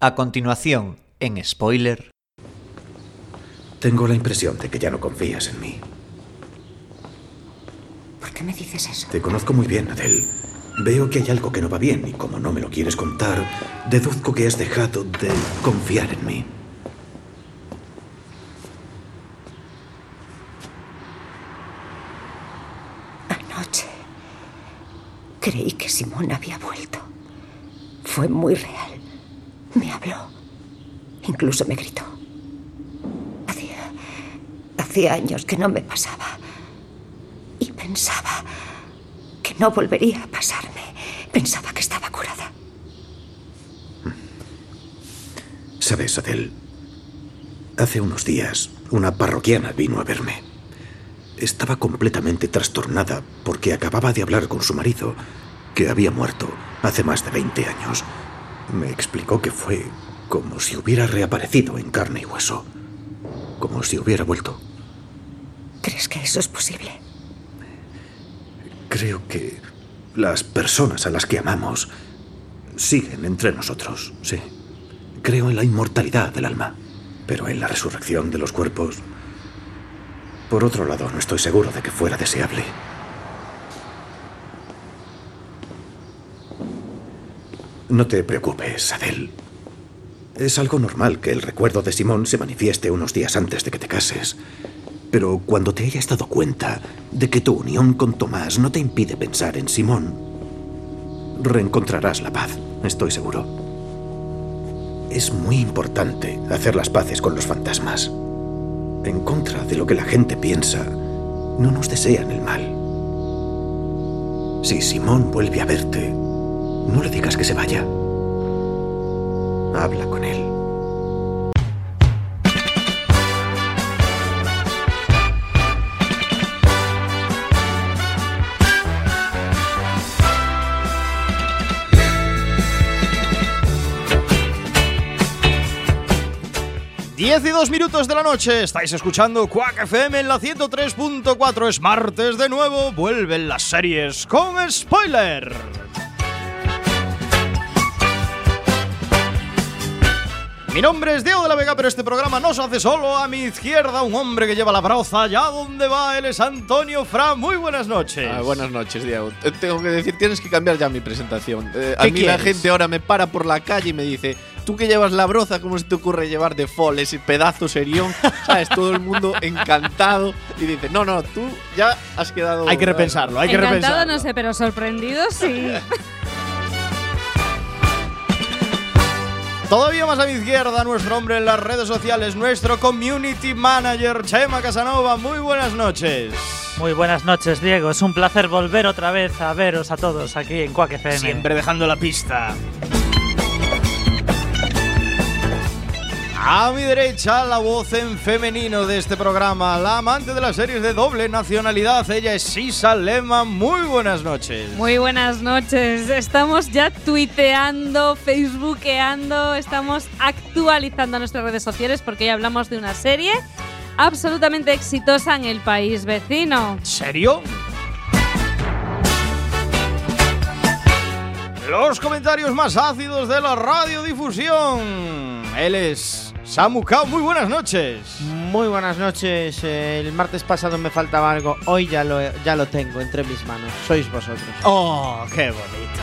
A continuación, en spoiler. Tengo la impresión de que ya no confías en mí. ¿Por qué me dices eso? Te conozco muy bien, Adele. Veo que hay algo que no va bien y como no me lo quieres contar, deduzco que has dejado de confiar en mí. Anoche creí que Simón había vuelto. Fue muy real. Me habló. Incluso me gritó. Hacía. Hacía años que no me pasaba. Y pensaba que no volvería a pasarme. Pensaba que estaba curada. Sabes, Adele, hace unos días una parroquiana vino a verme. Estaba completamente trastornada porque acababa de hablar con su marido, que había muerto hace más de 20 años. Me explicó que fue como si hubiera reaparecido en carne y hueso, como si hubiera vuelto. ¿Crees que eso es posible? Creo que las personas a las que amamos siguen entre nosotros, sí. Creo en la inmortalidad del alma, pero en la resurrección de los cuerpos... Por otro lado, no estoy seguro de que fuera deseable. No te preocupes, Adele. Es algo normal que el recuerdo de Simón se manifieste unos días antes de que te cases. Pero cuando te hayas dado cuenta de que tu unión con Tomás no te impide pensar en Simón, reencontrarás la paz, estoy seguro. Es muy importante hacer las paces con los fantasmas. En contra de lo que la gente piensa, no nos desean el mal. Si Simón vuelve a verte, no le digas que se vaya. Habla con él. Diez y dos minutos de la noche, estáis escuchando Quack FM en la 103.4. Es martes de nuevo, vuelven las series con spoiler. Mi nombre es Diego de la Vega, pero este programa no se hace solo. A mi izquierda, un hombre que lleva la broza allá donde va. Él es Antonio Fra. Muy buenas noches. Ah, buenas noches, Diego. Te Tengo que decir, tienes que cambiar ya mi presentación. Eh, a ¿Qué mí la quieres? gente ahora me para por la calle y me dice, tú que llevas la broza, ¿cómo se te ocurre llevar de fall ese pedazo serión? ¿Sabes? Todo el mundo encantado y dice, no, no, tú ya has quedado... Hay que repensarlo, hay que Encantado repensarlo. no sé, pero sorprendido sí. Todavía más a mi izquierda, nuestro hombre en las redes sociales, nuestro community manager, Chema Casanova. Muy buenas noches. Muy buenas noches, Diego. Es un placer volver otra vez a veros a todos aquí en Quack FM. Siempre dejando la pista. A mi derecha, la voz en femenino de este programa, la amante de las series de doble nacionalidad. Ella es Sisa Lema. Muy buenas noches. Muy buenas noches. Estamos ya tuiteando, facebookeando, estamos actualizando nuestras redes sociales porque ya hablamos de una serie absolutamente exitosa en el país vecino. ¿Serio? Los comentarios más ácidos de la radiodifusión. Él es Samu Kao. Muy buenas noches. Muy buenas noches. El martes pasado me faltaba algo. Hoy ya lo, ya lo tengo entre mis manos. Sois vosotros. Oh, qué bonito.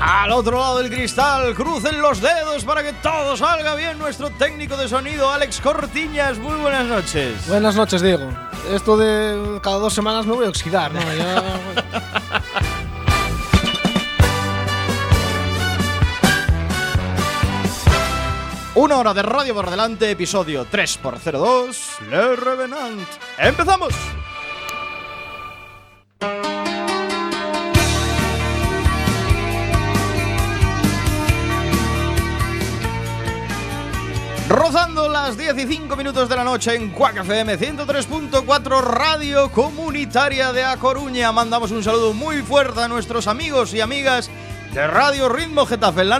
Al otro lado del cristal, crucen los dedos para que todo salga bien. Nuestro técnico de sonido, Alex Cortiñas. Muy buenas noches. Buenas noches, Diego. Esto de cada dos semanas me voy a oxidar, ¿no? Ya- Una hora de radio por delante, episodio 3x02, Le Revenant. ¡Empezamos! Rozando las 10 y 5 minutos de la noche en Cuac FM 103.4 Radio Comunitaria de A Coruña. Mandamos un saludo muy fuerte a nuestros amigos y amigas de Radio Ritmo Getafe la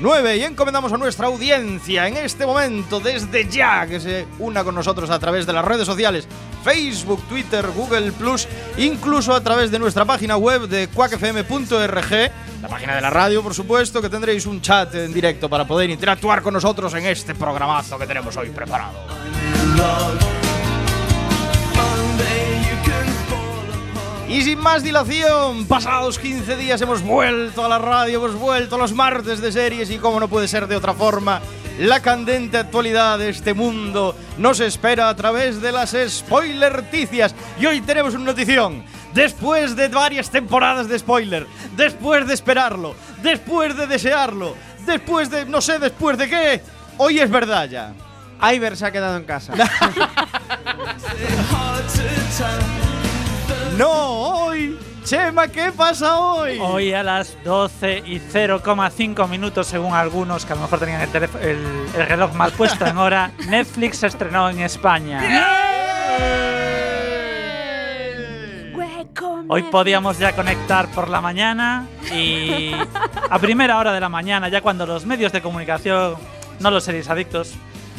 99.9 y encomendamos a nuestra audiencia en este momento desde ya que se una con nosotros a través de las redes sociales Facebook, Twitter, Google Plus, incluso a través de nuestra página web de cuacfm.org, la página de la radio, por supuesto, que tendréis un chat en directo para poder interactuar con nosotros en este programazo que tenemos hoy preparado. Y sin más dilación, pasados 15 días hemos vuelto a la radio, hemos vuelto a los martes de series y como no puede ser de otra forma, la candente actualidad de este mundo nos espera a través de las spoilerticias. Y hoy tenemos una notición. Después de varias temporadas de spoiler, después de esperarlo, después de desearlo, después de no sé después de qué, hoy es verdad ya. Iver se ha quedado en casa. No, hoy. Chema, ¿qué pasa hoy? Hoy a las 12 y 0,5 minutos, según algunos que a lo mejor tenían el, teléfono- el- el reloj mal puesto en hora, Netflix se estrenó en España. Hoy podíamos ya conectar por la mañana y a primera hora de la mañana, ya cuando los medios de comunicación, no los seréis adictos,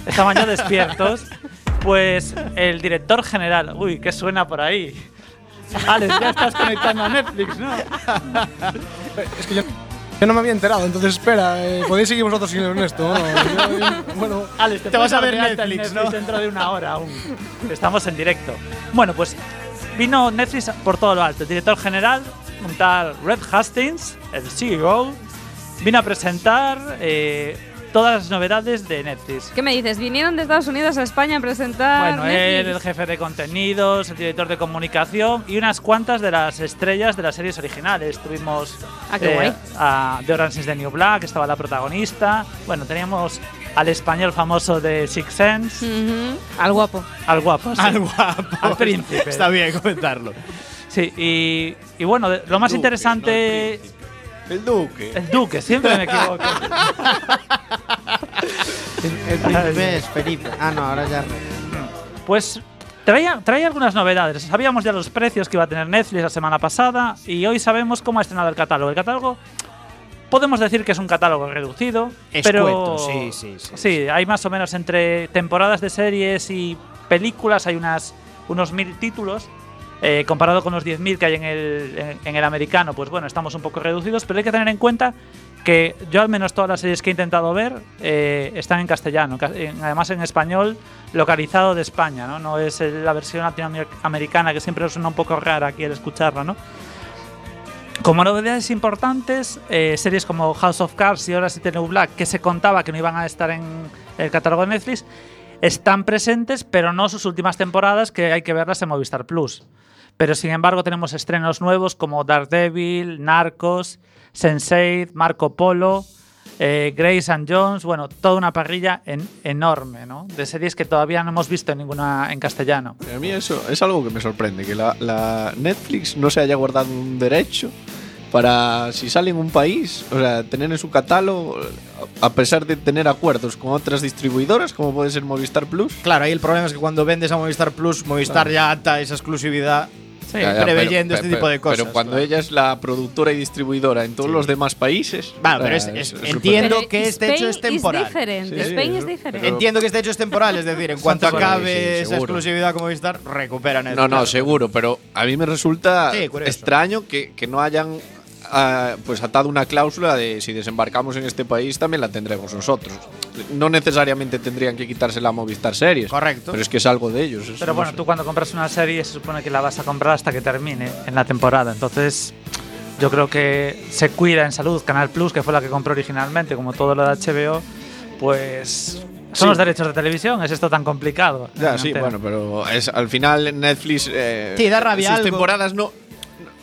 estaban ya despiertos, pues el director general, uy, ¿qué suena por ahí? Alex, ya estás conectando a Netflix, ¿no? Es que yo, yo no me había enterado, entonces espera, eh, podéis seguir vosotros sin Ernesto. ¿no? Yo- yo- bueno, Alex, te, Te vas a ver Netflix, ¿no? dentro de una hora aún. Estamos en directo. Bueno, pues vino Netflix por todo lo alto. El director general, un tal Red Hastings, el CEO, vino a presentar eh, todas las novedades de Netflix. ¿Qué me dices? ¿Vinieron de Estados Unidos a España a presentar Bueno, él, el jefe de contenidos, el director de comunicación y unas cuantas de las estrellas de las series originales. Tuvimos Ah, qué guay. a The Orange is the New Black, estaba la protagonista. Bueno, teníamos al español famoso de Six Sense, Al guapo. al guapo. sí. Al guapo. Al príncipe. Está bien comentarlo. Sí, y, y bueno, lo más Duque, interesante. El Duque. el Duque, siempre me equivoco. El príncipe es Felipe. Ah, no, ahora ya. Pues traía, traía algunas novedades. Sabíamos ya los precios que iba a tener Netflix la semana pasada y hoy sabemos cómo ha estrenado el catálogo. El catálogo podemos decir que es un catálogo reducido, pero Escueto, sí, sí, sí, Sí, hay más o menos entre temporadas de series y películas hay unas unos mil títulos. eh, comparado con los 10.000 que hay en el, en, en el americano, pues bueno, estamos un poco reducidos, pero hay que tener en cuenta que yo al menos todas las series que he intentado ver eh, están en castellano, además en español localizado de España, ¿no? No es la versión latinoamericana que siempre suena un poco rara aquí al escucharla, ¿no? Como novedades importantes, eh, series como House of Cards y is the New Black, que se contaba que no iban a estar en el catálogo de Netflix, están presentes, pero no sus últimas temporadas, que hay que verlas en Movistar Plus. Pero sin embargo tenemos estrenos nuevos como Daredevil, Narcos, Sense8, Marco Polo, eh, Grace and Jones, bueno, toda una parrilla en- enorme, ¿no? De series que todavía no hemos visto ninguna en castellano. A mí eso es algo que me sorprende, que la, la Netflix no se haya guardado un derecho para si sale en un país, o sea, tener en su catálogo, a pesar de tener acuerdos con otras distribuidoras, como puede ser Movistar Plus. Claro, ahí el problema es que cuando vendes a Movistar Plus, Movistar ya ata esa exclusividad Sí, Ya, ya, preveyendo pero- este pero- tipo de cosas. Pero cuando claro. ella es la productora y distribuidora en todos Sí. los demás países. Vale, pero sea, es- es- súper- entiendo Pero que este hecho Spain es temporal. Sí, Spain different. pero- Entiendo que este hecho es temporal, es decir, en cuanto acabe sí, esa exclusividad como Movistar, recupera Netflix. No, no, claro. seguro, pero a mí me resulta extraño que, que no hayan ah, pues atado una cláusula de si desembarcamos en este país también la tendremos nosotros. No necesariamente tendrían que quitarse la Movistar Series. Correcto. Pero es que es algo de ellos. Pero no bueno, sé. tú cuando compras una serie se supone que la vas a comprar hasta que termine en la temporada. Entonces, yo creo que se cuida en salud Canal Plus, que fue la que compró originalmente, como todo lo de HBO, pues son Sí. los derechos de televisión. ¿Es esto tan complicado? Ya, sí, bueno, pero es, al final Netflix. eh, Sí, da rabia Sus algo. temporadas no.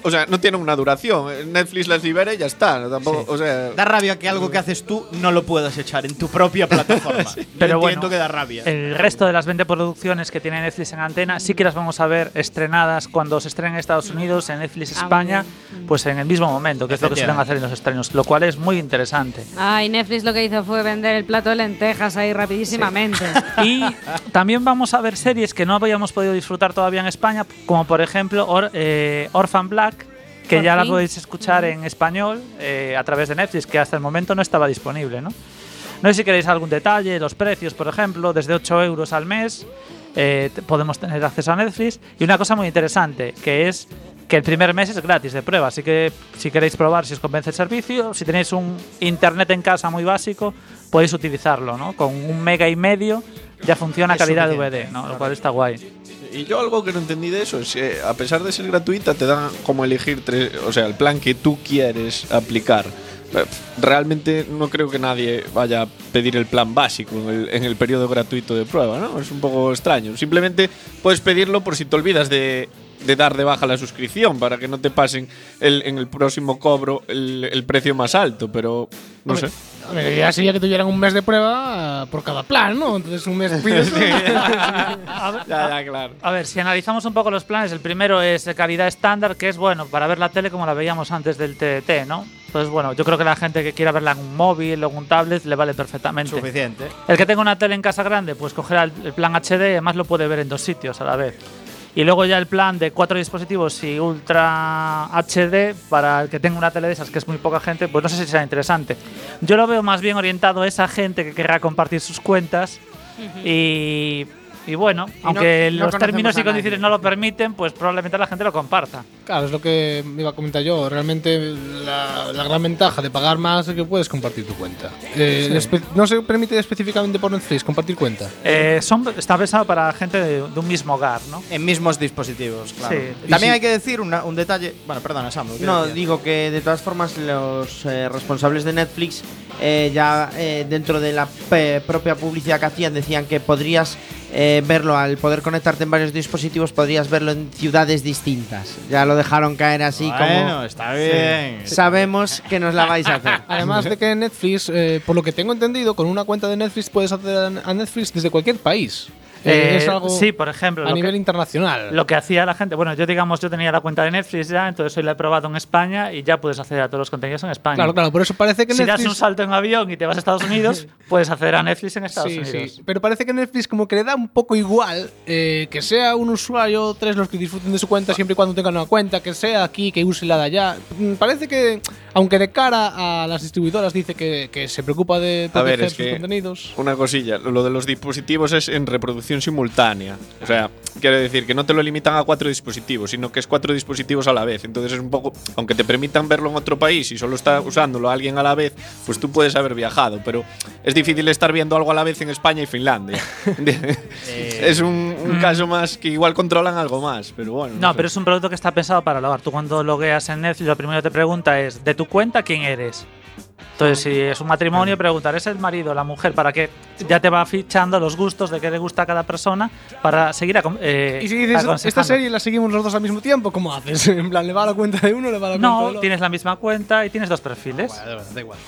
O sea, no tienen una duración. Netflix las libera y ya está. no, Tampoco, o sea, Da rabia que algo que haces tú no lo puedas echar en tu propia plataforma. Yo Pero bueno, que da rabia. El resto de las 20 producciones que tiene Netflix en antena sí que las vamos a ver estrenadas cuando se estrenen en Estados Unidos, en Netflix Ah, España, pues en el mismo momento, que es lo que suelen hacer en los estrenos, lo cual es muy interesante. Ay, Netflix lo que hizo fue vender el plato de lentejas ahí rapidísimamente. Y también vamos a ver series que no habíamos podido disfrutar todavía en España, como por ejemplo Or- eh, Orphan Black, que Por ya la fin. podéis escuchar en español eh, a través de Netflix, que hasta el momento no estaba disponible. ¿no? no sé si queréis algún detalle, los precios, por ejemplo, desde 8 euros al mes. eh, podemos tener acceso a Netflix. Y una cosa muy interesante, que es que el primer mes es gratis de prueba, así que si queréis probar, si os convence el servicio, si tenéis un internet en casa muy básico, podéis utilizarlo, ¿no? Con un mega y medio ya funciona Es calidad DVD, ¿no? Lo cual está guay. Y yo algo que no entendí de eso es que a pesar de ser gratuita te dan como elegir tres, o sea, el plan que tú quieres aplicar. Realmente no creo que nadie vaya a pedir el plan básico en el, en el periodo gratuito de prueba, ¿no? Es un poco extraño. Simplemente puedes pedirlo por si te olvidas de, de dar de baja la suscripción para que no te pasen el- en el próximo cobro el, el precio más alto, pero no sé. La idea sería que tuvieran un mes de prueba ah, por cada plan, ¿no? Entonces un mes pides. A ver, Ya, ya, claro. A ver, si analizamos un poco los planes, el primero es de calidad estándar, que es bueno para ver la tele como la veíamos antes del TDT, ¿no? Entonces, bueno, yo creo que la gente que quiera verla en un móvil o en un tablet le vale perfectamente. Suficiente. El que tenga una tele en casa grande, pues cogerá el, el plan HD y además lo puede ver en dos sitios a la vez. Y luego ya el plan de cuatro dispositivos y Ultra HD para el que tenga una tele de esas, que es muy poca gente, pues no sé si será interesante. Yo lo veo más bien orientado a esa gente que querrá compartir sus cuentas y, y bueno, aunque no los términos y condiciones no lo permiten, pues probablemente la gente lo comparta. Claro, es lo que me iba a comentar yo. Realmente la, la gran ventaja de pagar más es que puedes compartir tu cuenta. Eh, no se permite específicamente por Netflix compartir cuenta. Eh, son, está pensado para gente de, de un mismo hogar, ¿no? En mismos dispositivos, claro. Sí. También si- hay que decir una- un detalle. Bueno, perdona. ¿qué No, decías? digo que de todas formas los eh, responsables de Netflix eh, ya eh, dentro de la propia publicidad que hacían decían que podrías eh, verlo al poder conectarte en varios dispositivos, podrías verlo en ciudades distintas. Ya lo dejaron caer así bueno, como está bien. sabemos que nos la vais a hacer. Además de que Netflix, eh, por lo que tengo entendido, con una cuenta de Netflix puedes acceder a Netflix desde cualquier país. Eh, Eh, es algo sí, por ejemplo, a nivel que- internacional. Lo que hacía la gente, bueno, yo digamos, yo tenía la cuenta de Netflix ya, entonces hoy la he probado en España y ya puedes acceder a todos los contenidos en España. Claro, claro, por eso parece que si das Netflix. un salto en avión y te vas a Estados Unidos, puedes acceder a Netflix en Estados Sí, Unidos. sí. Pero parece que Netflix como que le da un poco igual eh, que sea un usuario o tres los que disfruten de su cuenta siempre y cuando tengan una cuenta, que sea aquí, que use la de allá. Mm, Parece que, aunque de cara a las distribuidoras dice que, que se preocupa de A ver, proteger es sus que contenidos. una cosilla, lo de los dispositivos es en reproducción simultánea. O sea, quiere decir que no te lo limitan a cuatro dispositivos, sino que es cuatro dispositivos a la vez. Entonces es un poco, aunque te permitan verlo en otro país y solo está usándolo alguien a la vez, pues tú puedes haber viajado, pero es difícil estar viendo algo a la vez en España y Finlandia. es un, un caso más que igual controlan algo más, pero bueno. No, sé. pero es un producto que está pensado para hogar. Tú cuando logueas en Netflix, lo primero que te pregunta es, ¿de tu cuenta quién eres? Entonces, si es un matrimonio, preguntar, ¿es el marido, la mujer? Para que ya te va fichando los gustos de qué le gusta a cada persona para seguir acon- eh, Y si dices, esta aconsejando. serie la seguimos los dos al mismo tiempo, ¿cómo haces? En plan, ¿le va a la cuenta de uno le va a la cuenta del No, otro? tienes la misma cuenta y tienes dos perfiles. Da igual.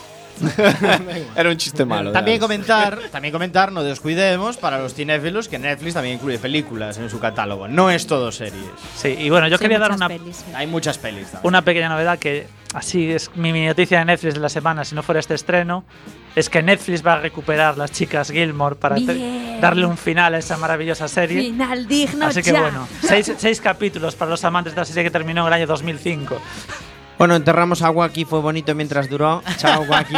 Era un chiste malo. También comentar, también comentar, no descuidemos para los cinéfilos que Netflix también incluye películas en su catálogo. No es todo series. Sí, y bueno, yo Sí, quería dar una, pelis, sí. Hay muchas pelis también. una pequeña novedad que así es mi noticia de Netflix de la semana, si no fuera este estreno, es que Netflix va a recuperar las chicas Gilmore para darle un final a esa maravillosa serie. Final digno Así que ya. bueno, seis, seis capítulos para los amantes de la serie que terminó en el año 2005. Bueno, enterramos a Wacky, fue bonito mientras duró. Chao, Wacky.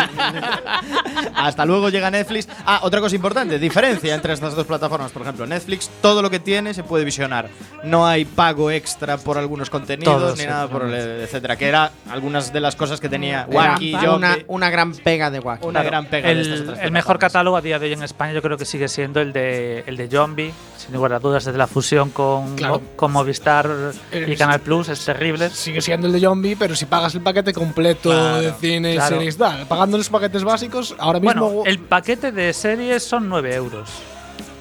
Hasta luego llega Netflix. Ah, otra cosa importante, diferencia entre estas dos plataformas. Por ejemplo, Netflix, todo lo que tiene se puede visionar. No hay pago extra por algunos contenidos Todo, ni nada por el, etcétera. Que era algunas de las cosas que tenía Wacky, una, Zombie. una gran pega de Wacky. Una gran pega de estas El, otras el mejor catálogo a día de hoy en España yo creo que sigue siendo el de el de Zombie, sin lugar a dudas, desde la fusión con, Claro. con Movistar y Canal Plus, es terrible. Sigue siendo el de Zombie, pero si pagas el paquete completo Claro, de cine, claro. series, tal, pagando los paquetes básicos, ahora mismo Bueno, el paquete de series son 9 euros.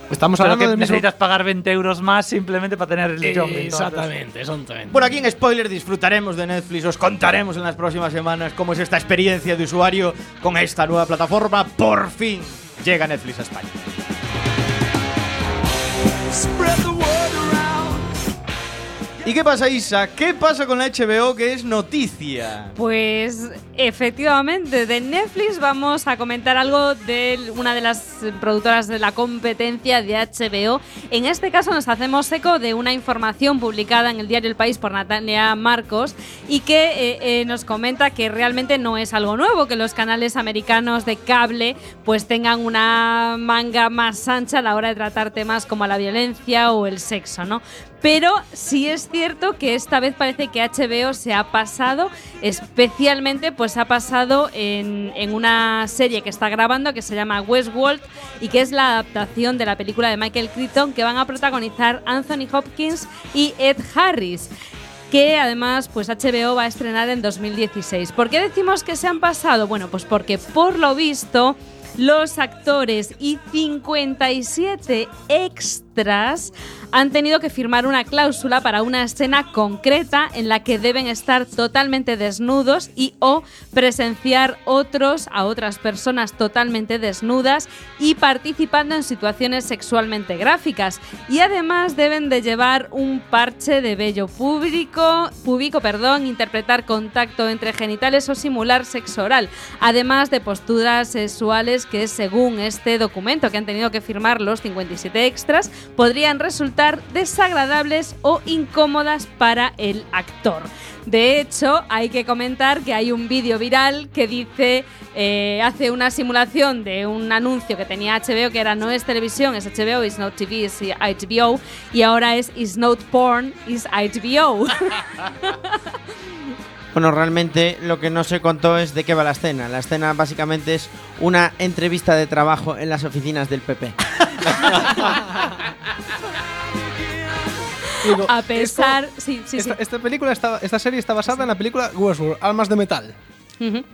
estamos Pero hablando que del mismo. necesitas pagar 20 euros más simplemente para tener el Eh, Zombie. entonces- Exactamente, exactamente. Bueno, aquí en Spoiler disfrutaremos de Netflix, os contaremos en las próximas semanas cómo es esta experiencia de usuario con esta nueva plataforma. Por fin llega Netflix a España. ¿Y qué pasa, Isa? ¿Qué pasa con la HBO que es noticia? Pues efectivamente, de Netflix vamos a comentar algo de una de las productoras de la competencia de HBO. En este caso nos hacemos eco de una información publicada en el diario El País por Natalia Marcos y que eh, eh, nos comenta que realmente no es algo nuevo, que los canales americanos de cable pues tengan una manga más ancha a la hora de tratar temas como la violencia o el sexo, ¿no? Pero sí es cierto que esta vez parece que HBO se ha pasado, especialmente pues ha pasado en, en una serie que está grabando que se llama Westworld y que es la adaptación de la película de Michael Crichton que van a protagonizar Anthony Hopkins y Ed Harris que además pues HBO va a estrenar en 2016. ¿Por qué decimos que se han pasado? Bueno, pues porque por lo visto los actores y 57 extras han tenido que firmar una cláusula para una escena concreta en la que deben estar totalmente desnudos y o presenciar otros a otras personas totalmente desnudas y participando en situaciones sexualmente gráficas. Y además deben de llevar un parche de vello público, público, perdón, interpretar contacto entre genitales o simular sexo oral, además de posturas sexuales que según este documento que han tenido que firmar los 57 extras podrían resultar desagradables o incómodas para el actor. De hecho, hay que comentar que hay un vídeo viral que dice, eh, hace una simulación de un anuncio que tenía HBO, que era no es televisión, es HBO, is not TV, es HBO, y ahora es is not porn, is HBO. Bueno, realmente lo que no se contó es de qué va la escena. La escena básicamente es una entrevista de trabajo en las oficinas del PP. Digo, a pesar. Esto, sí, sí, esta, sí. esta película, está, esta serie está basada en la película Westworld, Almas de Metal. Uh -huh.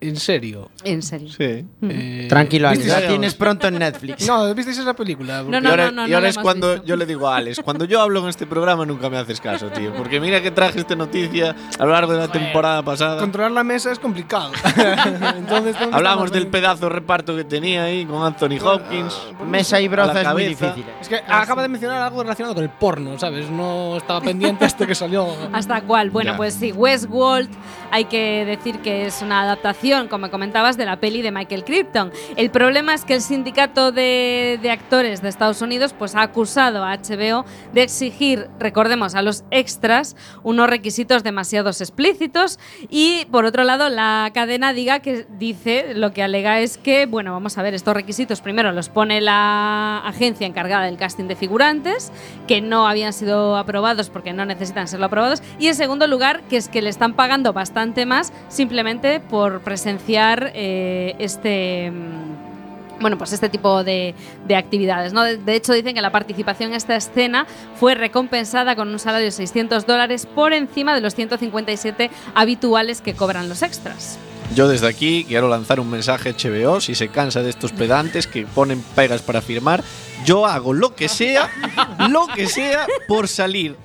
En serio. En serio. Sí. Eh, Tranquilo, Alex, ¿visteis- la tienes pronto en Netflix. No, ¿visteis esa película? No, y no, ahora, no, no, y ahora es cuando visto. yo le digo a Alex, cuando yo hablo en este programa nunca me haces caso, tío. Porque mira que traje esta noticia a lo largo de la temporada pasada. Controlar la mesa es complicado. Entonces, ¿dónde Hablamos del pedazo de reparto que tenía ahí con Anthony Hopkins. Mesa y broza la es muy cabeza. difícil. Es que acaba de mencionar algo relacionado con el porno, ¿sabes? No estaba pendiente hasta que salió. ¿Hasta cuál? Bueno, Ya. pues sí, Westworld hay que decir que es una adaptación, como comentabas, de la peli de Michael Crichton. El problema es que el sindicato de, de actores de Estados Unidos pues, ha acusado a HBO de exigir, recordemos, a los extras unos requisitos demasiados explícitos y, por otro lado, la cadena diga que dice, lo que alega es que, bueno, vamos a ver, estos requisitos primero los pone la agencia encargada del casting de figurantes, que no habían sido aprobados porque no necesitan serlo aprobados, y en segundo lugar, que es que le están pagando bastante más simplemente por presenciar eh, este... mm, Bueno, pues este tipo de, de actividades. ¿no? De, de hecho, dicen que la participación en esta escena fue recompensada con un salario de 600 dólares por encima de los 157 habituales que cobran los extras. Yo desde aquí quiero lanzar un mensaje a HBO si se cansa de estos pedantes que ponen pegas para firmar. Yo hago lo que sea, lo que sea por salir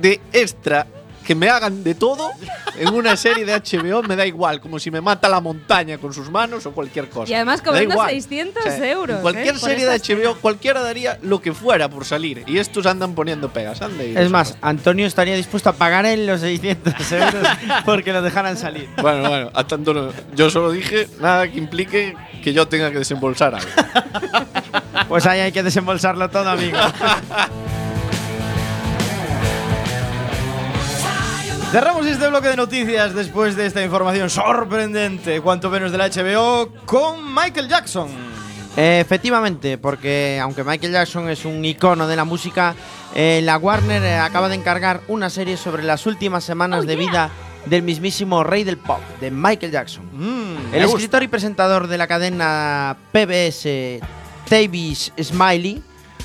de extra que me hagan de todo en una serie de HBO me da igual, como si me mata la montaña con sus manos o cualquier cosa. Y además cobrando igual. 600 O sea, euros. En cualquier ¿eh? serie de HBO, cualquiera daría lo que fuera por salir. Y estos andan poniendo pegas. ande Es más, Antonio estaría dispuesto a pagar en los 600 euros porque lo dejaran salir. Bueno, bueno, a tanto no- yo solo dije nada que implique que yo tenga que desembolsar algo. Pues ahí hay que desembolsarlo todo, amigo. Cerramos este bloque de noticias después de esta información sorprendente, cuanto menos del HBO, con Michael Jackson. Efectivamente, porque aunque Michael Jackson es un icono de la música, eh, la Warner eh, acaba de encargar una serie sobre las últimas semanas de vida del mismísimo rey del pop, de Michael Jackson. Mm, El escritor y presentador de la cadena PBS, Tavis Smiley,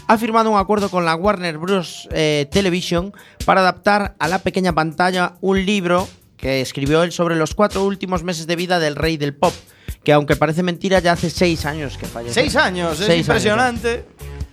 ha firmado un acuerdo con la Warner Bros. eh, Television para adaptar a la pequeña pantalla un libro que escribió él sobre los cuatro últimos meses de vida del rey del pop, que aunque parece mentira ya hace seis años que falleció. Seis años, es impresionante,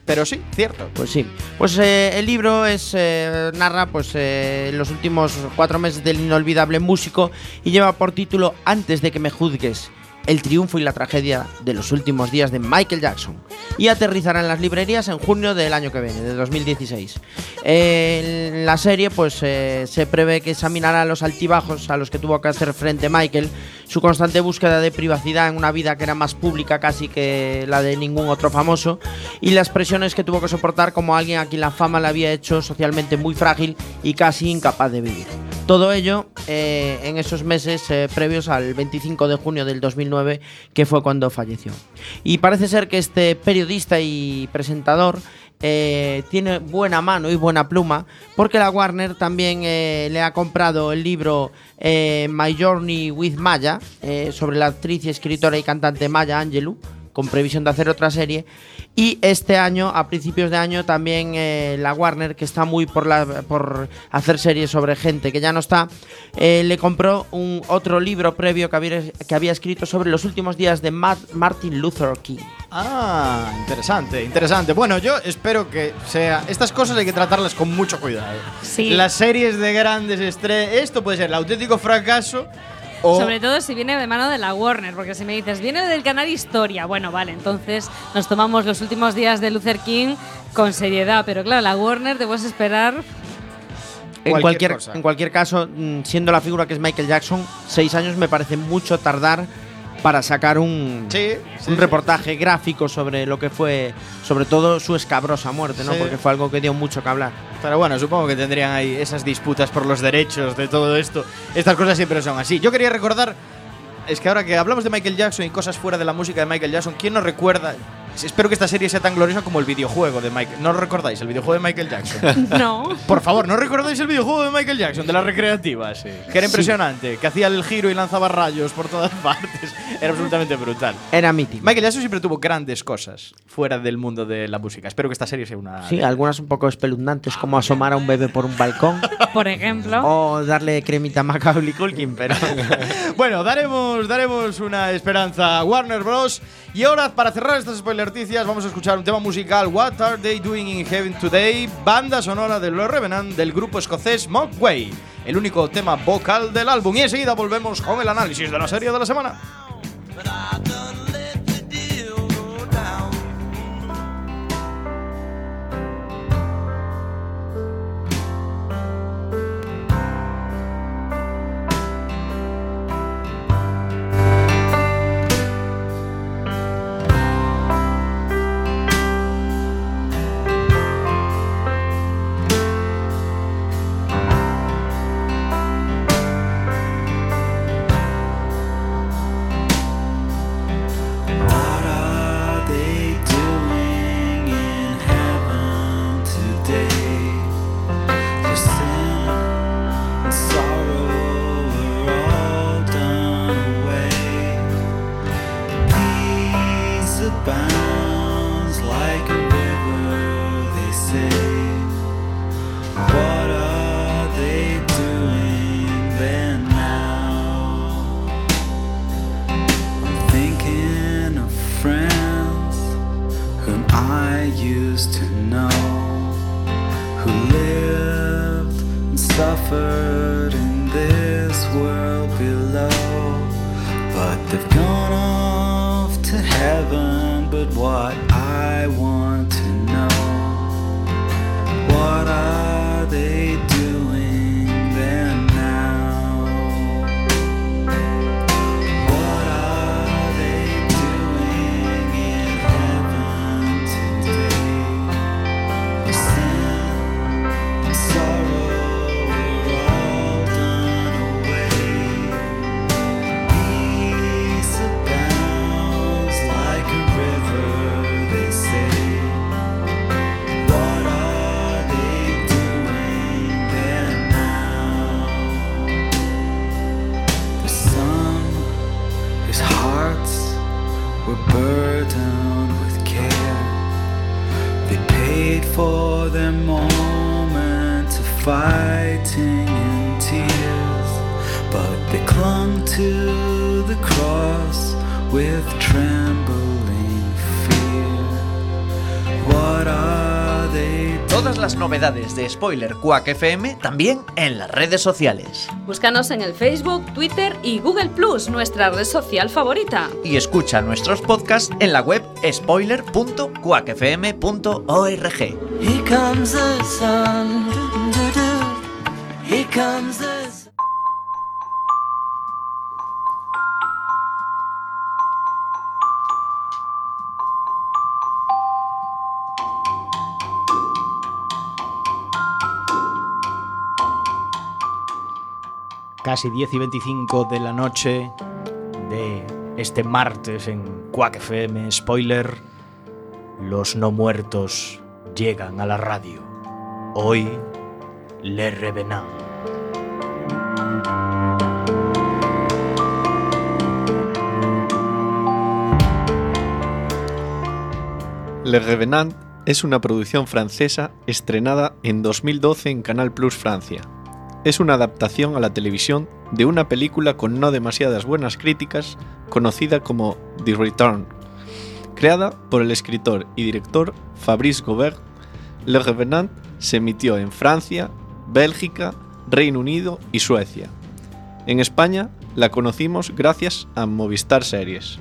pero sí, cierto. Pues sí. Pues eh, el libro es eh, narra pues eh, los últimos cuatro meses del inolvidable músico y lleva por título Antes de que me juzgues. El triunfo y la tragedia de los últimos días de Michael Jackson y aterrizará en las librerías en junio del año que viene, de 2016. Eh, la serie pues eh, se prevé que examinará los altibajos a los que tuvo que hacer frente Michael, su constante búsqueda de privacidad en una vida que era más pública casi que la de ningún otro famoso y las presiones que tuvo que soportar como alguien a quien la fama le había hecho socialmente muy frágil y casi incapaz de vivir. Todo ello eh, en esos meses eh, previos al 25 de junio del 2009, que fue cuando falleció. Y parece ser que este periodista y presentador eh, tiene buena mano y buena pluma, porque la Warner también le ha comprado el libro My Journey with Maya, sobre la actriz escritora y cantante Maya Angelou, con previsión de hacer otra serie. Y este año, a principios de año, también eh, la Warner, que está muy por, la, por hacer series sobre gente que ya no está, eh, le compró un otro libro previo que había, que había escrito sobre los últimos días de Ma- Martin Luther King. Ah, interesante, interesante. Bueno, yo espero que sea. Estas cosas hay que tratarlas con mucho cuidado. Sí. Las series de grandes estrellas. Esto puede ser el auténtico fracaso. O Sobre todo si viene de mano de la Warner, porque si me dices, viene del canal Historia, bueno, vale, entonces nos tomamos los últimos días de Luther King con seriedad, pero claro, la Warner te puedes esperar. En Cualquier en cualquier caso, mm, siendo la figura que es Michael Jackson, seis años me parece mucho tardar para sacar un, Sí, sí, un sí. reportaje gráfico sobre lo que fue, sobre todo su escabrosa muerte, ¿no? Sí. Porque fue algo que dio mucho que hablar. Pero bueno, supongo que tendrían ahí esas disputas por los derechos de todo esto. Estas cosas siempre son así. Yo quería recordar. Es que ahora que hablamos de Michael Jackson y cosas fuera de la música de Michael Jackson, ¿quién nos recuerda? Espero que esta serie sea tan gloriosa como el videojuego de Michael. ¿No recordáis? El videojuego de Michael Jackson. No. Por favor, ¿no recordáis el videojuego de Michael Jackson, de las recreativas? Que era impresionante, que hacía el giro y lanzaba rayos por todas partes. Era absolutamente brutal. Era mítico. Michael Jackson siempre tuvo grandes cosas fuera del mundo de la música. Espero que esta serie sea una. Sí, algunas un poco espeluznantes, como asomar a un bebé por un balcón Por ejemplo. o darle cremita a Macaulay Culkin, pero Bueno, daremos, daremos una esperanza a Warner Bros. Y ahora, para cerrar estas spoilerticias, vamos a escuchar un tema musical, What Are They Doing in Heaven Today? Banda sonora de Los Revenant del grupo escocés Mogwai, el único tema vocal del álbum. Y enseguida volvemos con el análisis de la serie de la semana. De Spoiler Quack FM también en las redes sociales. Búscanos en el Facebook, Twitter y Google Plus, nuestra red social favorita. Y escucha nuestros podcasts en la web spoiler.quackfm.org. Casi 10 y 25 de la noche de este martes en Quack FM. Spoiler: Los no muertos llegan a la radio. Hoy, Le Revenant. Le Revenant es una producción francesa estrenada en 2012 en Canal Plus Francia. Es una adaptación a la televisión de una película con no demasiadas buenas críticas conocida como The Return. Creada por el escritor y director Fabrice Gobert, Le Revenant se emitió en Francia, Bélgica, Reino Unido y Suecia. En España la conocimos gracias a Movistar Series.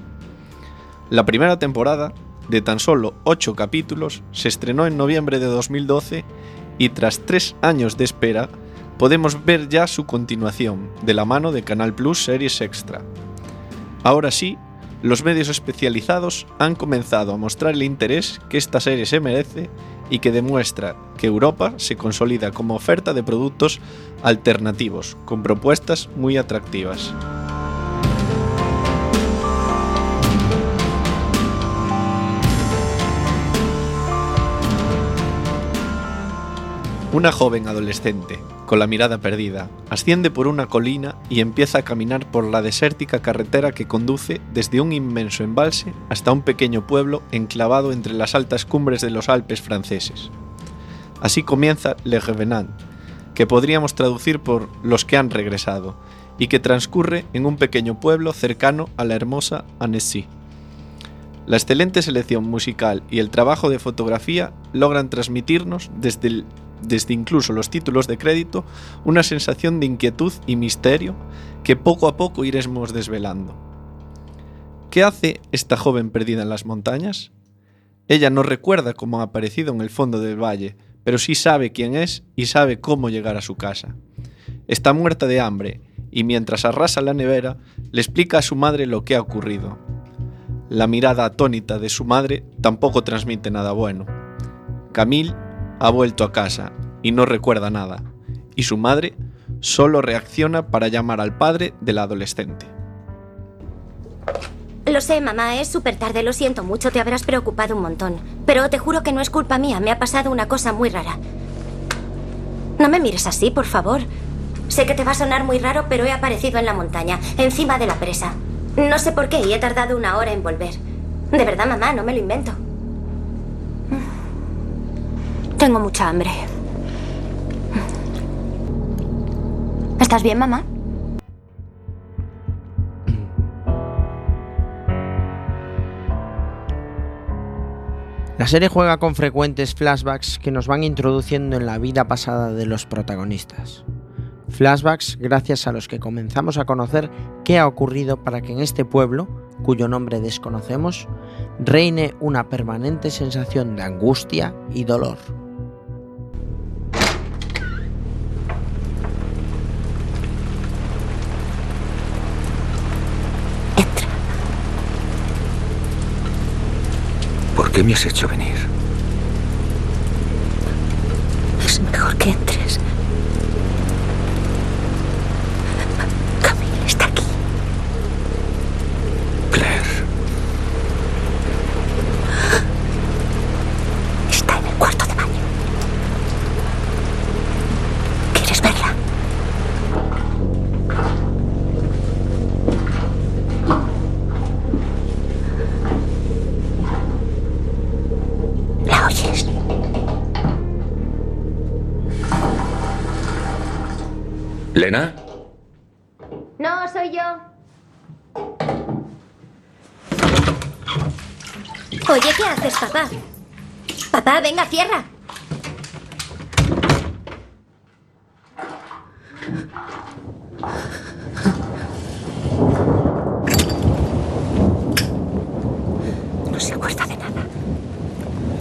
La primera temporada, de tan solo 8 capítulos, se estrenó en noviembre de 2012 y tras tres años de espera podemos ver ya su continuación, de la mano de Canal Plus Series Extra. Ahora sí, los medios especializados han comenzado a mostrar el interés que esta serie se merece y que demuestra que Europa se consolida como oferta de productos alternativos, con propuestas muy atractivas. Una joven adolescente, con la mirada perdida, asciende por una colina y empieza a caminar por la desértica carretera que conduce desde un inmenso embalse hasta un pequeño pueblo enclavado entre las altas cumbres de los Alpes franceses. Así comienza Le Revenant, que podríamos traducir por Los que han regresado, y que transcurre en un pequeño pueblo cercano a la hermosa Annecy. La excelente selección musical y el trabajo de fotografía logran transmitirnos desde, el- desde incluso los títulos de crédito una sensación de inquietud y misterio que poco a poco iremos desvelando. ¿Qué hace esta joven perdida en las montañas? Ella no recuerda cómo ha aparecido en el fondo del valle, pero sí sabe quién es y sabe cómo llegar a su casa. Está muerta de hambre y mientras arrasa la nevera le explica a su madre lo que ha ocurrido. La mirada atónita de su madre tampoco transmite nada bueno. Camille ha vuelto a casa y no recuerda nada, y su madre solo reacciona para llamar al padre de la adolescente. Lo sé, mamá, es súper tarde, lo siento mucho, te habrás preocupado un montón. Pero te juro que no es culpa mía, me ha pasado una cosa muy rara. No me mires así, por favor. Sé que te va a sonar muy raro, pero he aparecido en la montaña, encima de la presa. No sé por qué y he tardado una hora en volver. De verdad, mamá, no me lo invento. Tengo mucha hambre. ¿Estás bien, mamá? La serie juega con frecuentes flashbacks que nos van introduciendo en la vida pasada de los protagonistas. Flashbacks gracias a los que comenzamos a conocer qué ha ocurrido para que en este pueblo, cuyo nombre desconocemos, reine una permanente sensación de angustia y dolor. Qué me has hecho venir? Es mejor que entres. ¿Elena? No, soy yo. Oye, ¿qué haces, papá? Papá, venga, cierra. No se acuerda de nada.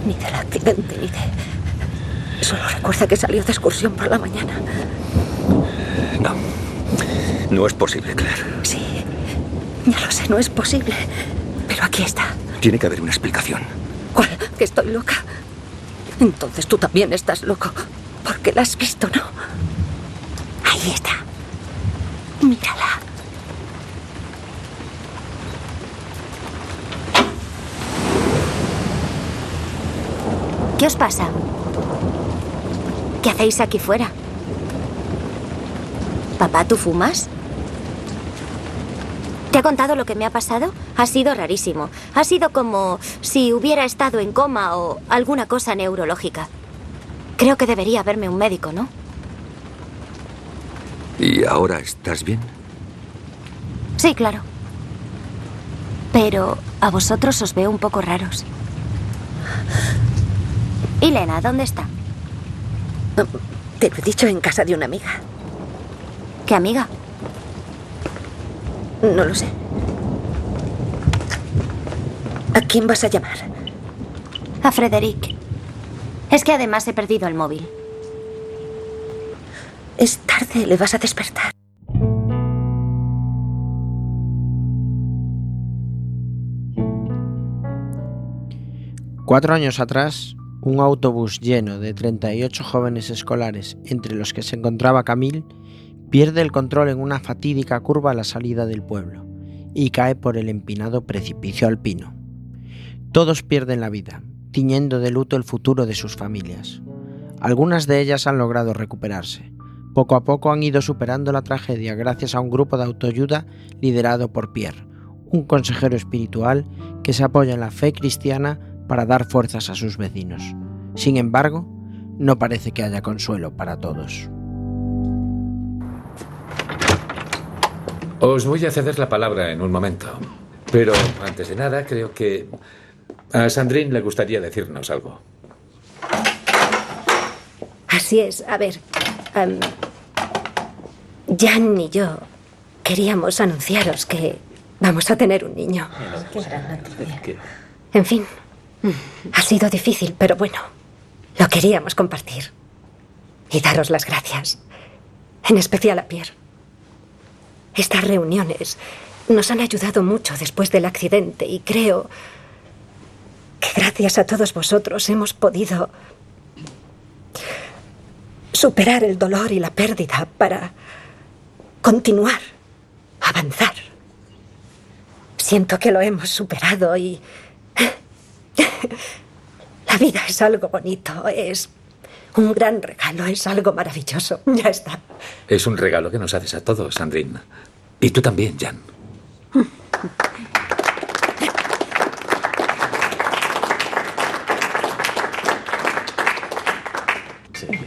Ni del accidente, ni de... Solo recuerda que salió de excursión por la mañana. No. Es posible, Claire. Sí, ya lo sé, no es posible. Pero aquí está. Tiene que haber una explicación. ¿Cuál? ¿Que estoy loca? Entonces tú también estás loco. Porque la has visto, ¿no? Ahí está. Mírala. ¿Qué os pasa? ¿Qué hacéis aquí fuera? Papá, ¿tú fumas? ¿Te ha contado lo que me ha pasado? Ha sido rarísimo. Ha sido como si hubiera estado en coma o alguna cosa neurológica. Creo que debería verme un médico, ¿no? ¿Y ahora estás bien? Sí, claro. Pero a vosotros os veo un poco raros. ¿Y Lena, dónde está? Te lo he dicho en casa de una amiga. ¿Qué amiga? No lo sé. ¿A quién vas a llamar? A Frederic. Es que además he perdido el móvil. Es tarde, le vas a despertar. Cuatro años atrás, un autobús lleno de 38 jóvenes escolares, entre los que se encontraba Camille, pierde el control en una fatídica curva a la salida del pueblo y cae por el empinado precipicio alpino. Todos pierden la vida, tiñendo de luto el futuro de sus familias. Algunas de ellas han logrado recuperarse. Poco a poco han ido superando la tragedia gracias a un grupo de autoayuda liderado por Pierre, un consejero espiritual que se apoya en la fe cristiana para dar fuerzas a sus vecinos. Sin embargo, no parece que haya consuelo para todos. Os voy a ceder la palabra en un momento. Pero antes de nada, creo que a Sandrine le gustaría decirnos algo. Así es, a ver. em, Jan y yo queríamos anunciaros que vamos a tener un niño. En fin, ha sido difícil, pero bueno, lo queríamos compartir. Y daros las gracias. En especial a Pierre. Estas reuniones nos han ayudado mucho después del accidente y creo que gracias a todos vosotros hemos podido superar el dolor y la pérdida para continuar, avanzar. Siento que lo hemos superado y la vida es algo bonito, es un gran regalo, es algo maravilloso. Ya está. Es un regalo que nos haces a todos, Sandrine. Y tú también, Jan.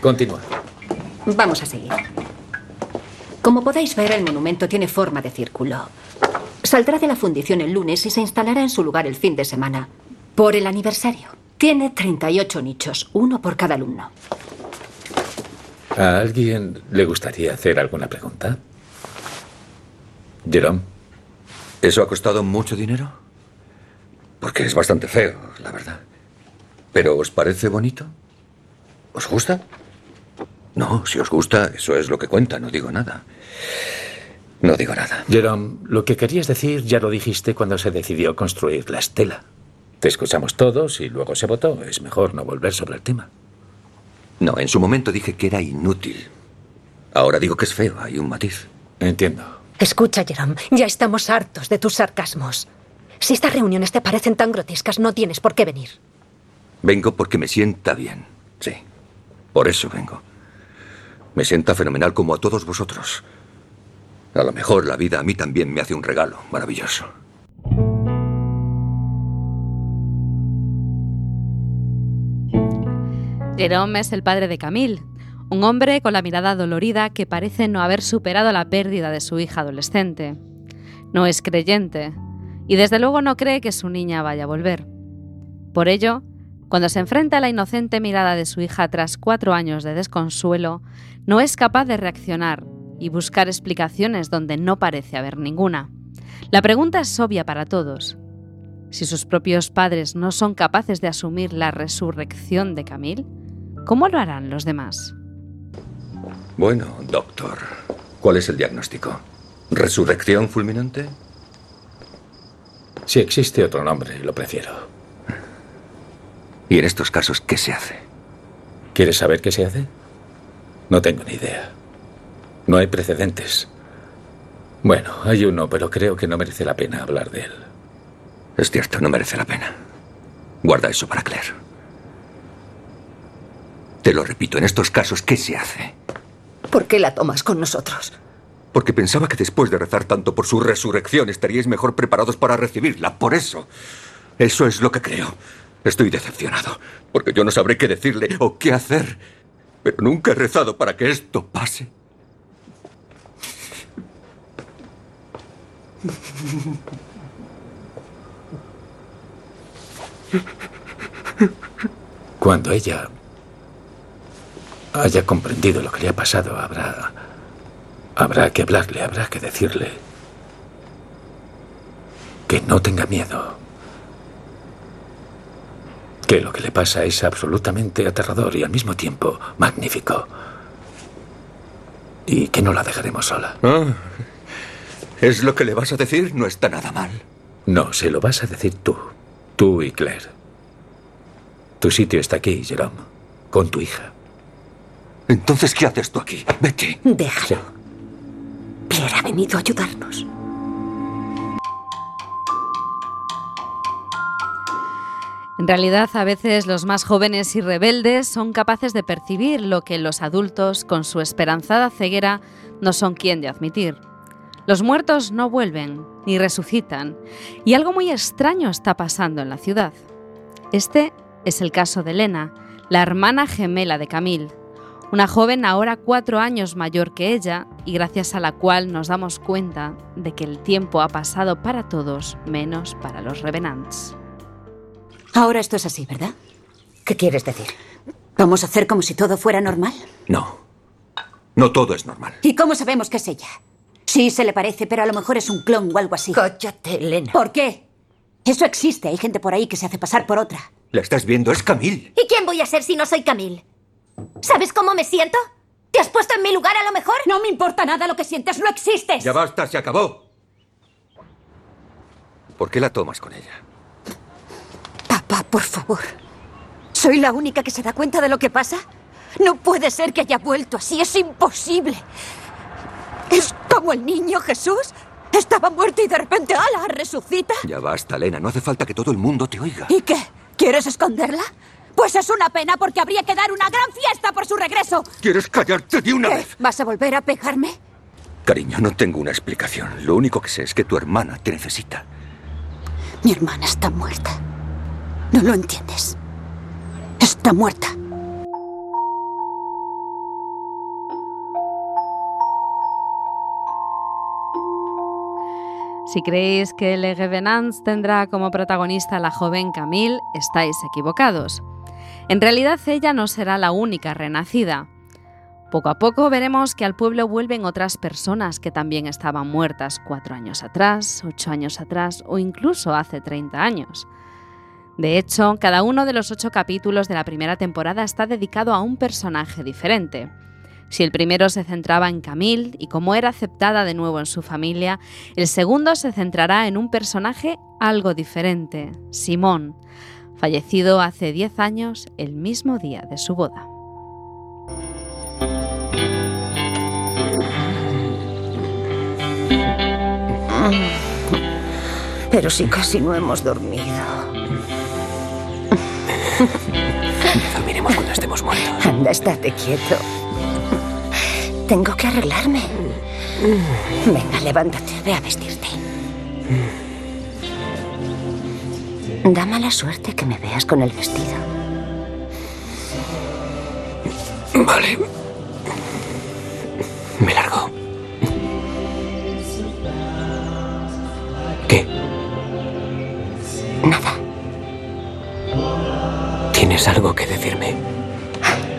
Continúa. Vamos a seguir. Como podéis ver, el monumento tiene forma de círculo. Saldrá de la fundición el lunes y se instalará en su lugar el fin de semana, por el aniversario. Tiene 38 nichos, uno por cada alumno. ¿A alguien le gustaría hacer alguna pregunta? Jerome. ¿Eso ha costado mucho dinero? Porque es bastante feo, la verdad. ¿Pero os parece bonito? ¿Os gusta? No, si os gusta, eso es lo que cuenta, no digo nada. No digo nada. Jerome, lo que querías decir ya lo dijiste cuando se decidió construir la estela. Te escuchamos todos y luego se votó. Es mejor no volver sobre el tema. No, en su momento dije que era inútil. Ahora digo que es feo, hay un matiz. Entiendo. Escucha, Jerome, ya estamos hartos de tus sarcasmos. Si estas reuniones te parecen tan grotescas, no tienes por qué venir. Vengo porque me sienta bien. Sí. Por eso vengo. Me sienta fenomenal como a todos vosotros. A lo mejor la vida a mí también me hace un regalo maravilloso. Jerome es el padre de Camille, un hombre con la mirada dolorida que parece no haber superado la pérdida de su hija adolescente. No es creyente y desde luego no cree que su niña vaya a volver. Por ello, cuando se enfrenta a la inocente mirada de su hija tras cuatro años de desconsuelo, no es capaz de reaccionar y buscar explicaciones donde no parece haber ninguna. La pregunta es obvia para todos. Si sus propios padres no son capaces de asumir la resurrección de Camille, ¿cómo lo harán los demás? Bueno, doctor, ¿cuál es el diagnóstico? ¿Resurrección fulminante? Si existe otro nombre, lo prefiero. ¿Y en estos casos qué se hace? ¿Quieres saber qué se hace? No tengo ni idea. No hay precedentes. Bueno, hay uno, pero creo que no merece la pena hablar de él. Es cierto, no merece la pena. Guarda eso para Claire. Te lo repito, en estos casos, ¿qué se hace? ¿Por qué la tomas con nosotros? Porque pensaba que después de rezar tanto por su resurrección estaríais mejor preparados para recibirla. Por eso. Eso es lo que creo. Estoy decepcionado. Porque yo no sabré qué decirle o qué hacer. Pero nunca he rezado para que esto pase. Cuando ella haya comprendido lo que le ha pasado, habrá. Habrá que hablarle, habrá que decirle. Que no tenga miedo. Que lo que le pasa es absolutamente aterrador y al mismo tiempo magnífico. Y que no la dejaremos sola. Ah, ¿Es lo que le vas a decir? No está nada mal. No, se lo vas a decir tú. Tú y Claire. Tu sitio está aquí, Jerome. Con tu hija. Entonces, ¿qué haces tú aquí? Vete. Déjalo. Pierre ha venido a ayudarnos. En realidad, a veces los más jóvenes y rebeldes son capaces de percibir lo que los adultos, con su esperanzada ceguera, no son quien de admitir. Los muertos no vuelven ni resucitan, y algo muy extraño está pasando en la ciudad. Este es el caso de Elena, la hermana gemela de Camille, una joven ahora cuatro años mayor que ella y gracias a la cual nos damos cuenta de que el tiempo ha pasado para todos menos para los Revenants. Ahora esto es así, ¿verdad? ¿Qué quieres decir? ¿Vamos a hacer como si todo fuera normal? No. No todo es normal. ¿Y cómo sabemos que es ella? Sí, se le parece, pero a lo mejor es un clon o algo así. Cállate, Elena. ¿Por qué? Eso existe. Hay gente por ahí que se hace pasar por otra. La estás viendo, es Camille. ¿Y quién voy a ser si no soy Camille? ¿Sabes cómo me siento? ¿Te has puesto en mi lugar a lo mejor? No me importa nada lo que sientes, no existes. Ya basta, se acabó. ¿Por qué la tomas con ella? Papá, por favor. ¿Soy la única que se da cuenta de lo que pasa? No puede ser que haya vuelto así, es imposible. Es como el niño Jesús. Estaba muerto y de repente, ¡ala! resucita. Ya basta, Elena. No hace falta que todo el mundo te oiga. ¿Y qué? ¿Quieres esconderla? Pues es una pena porque habría que dar una gran fiesta por su regreso. ¿Quieres callarte de una ¿Qué? vez? ¿Vas a volver a pegarme? Cariño, no tengo una explicación. Lo único que sé es que tu hermana te necesita. Mi hermana está muerta. No lo entiendes. Está muerta. Si creéis que Le Revenants tendrá como protagonista a la joven Camille, estáis equivocados. En realidad ella no será la única renacida. Poco a poco veremos que al pueblo vuelven otras personas que también estaban muertas cuatro años atrás, ocho años atrás o incluso hace 30 años. De hecho, cada uno de los ocho capítulos de la primera temporada está dedicado a un personaje diferente. Si el primero se centraba en Camille y cómo era aceptada de nuevo en su familia, el segundo se centrará en un personaje algo diferente, Simón, fallecido hace 10 años el mismo día de su boda. Pero si casi no hemos dormido. Dormiremos cuando estemos muertos. Anda, estate quieto. Tengo que arreglarme. Venga, levántate, ve a vestirte. Da mala suerte que me veas con el vestido. Vale. Me largo. ¿Qué? Nada. ¿Tienes algo que decirme?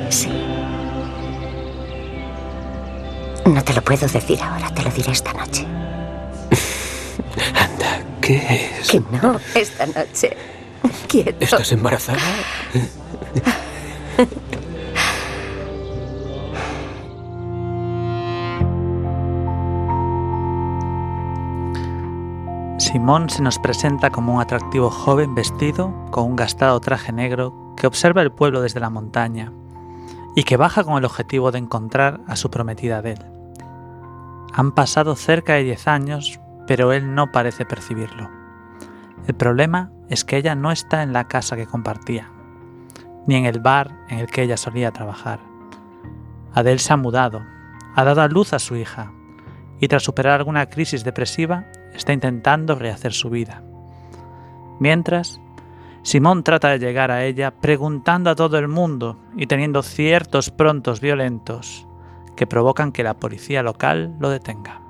Sí. No te lo puedo decir ahora, te lo diré esta noche. Anda, ¿Qué es? Que no, esta noche. Quieto. ¿Estás embarazada? Simón se nos presenta como un atractivo joven vestido con un gastado traje negro que observa el pueblo desde la montaña y que baja con el objetivo de encontrar a su prometida de él. Han pasado cerca de 10 años, pero él no parece percibirlo. El problema es que ella no está en la casa que compartía, ni en el bar en el que ella solía trabajar. Adele se ha mudado, ha dado a luz a su hija y tras superar alguna crisis depresiva está intentando rehacer su vida. Mientras, Simón trata de llegar a ella preguntando a todo el mundo y teniendo ciertos prontos violentos que provocan que la policía local lo detenga.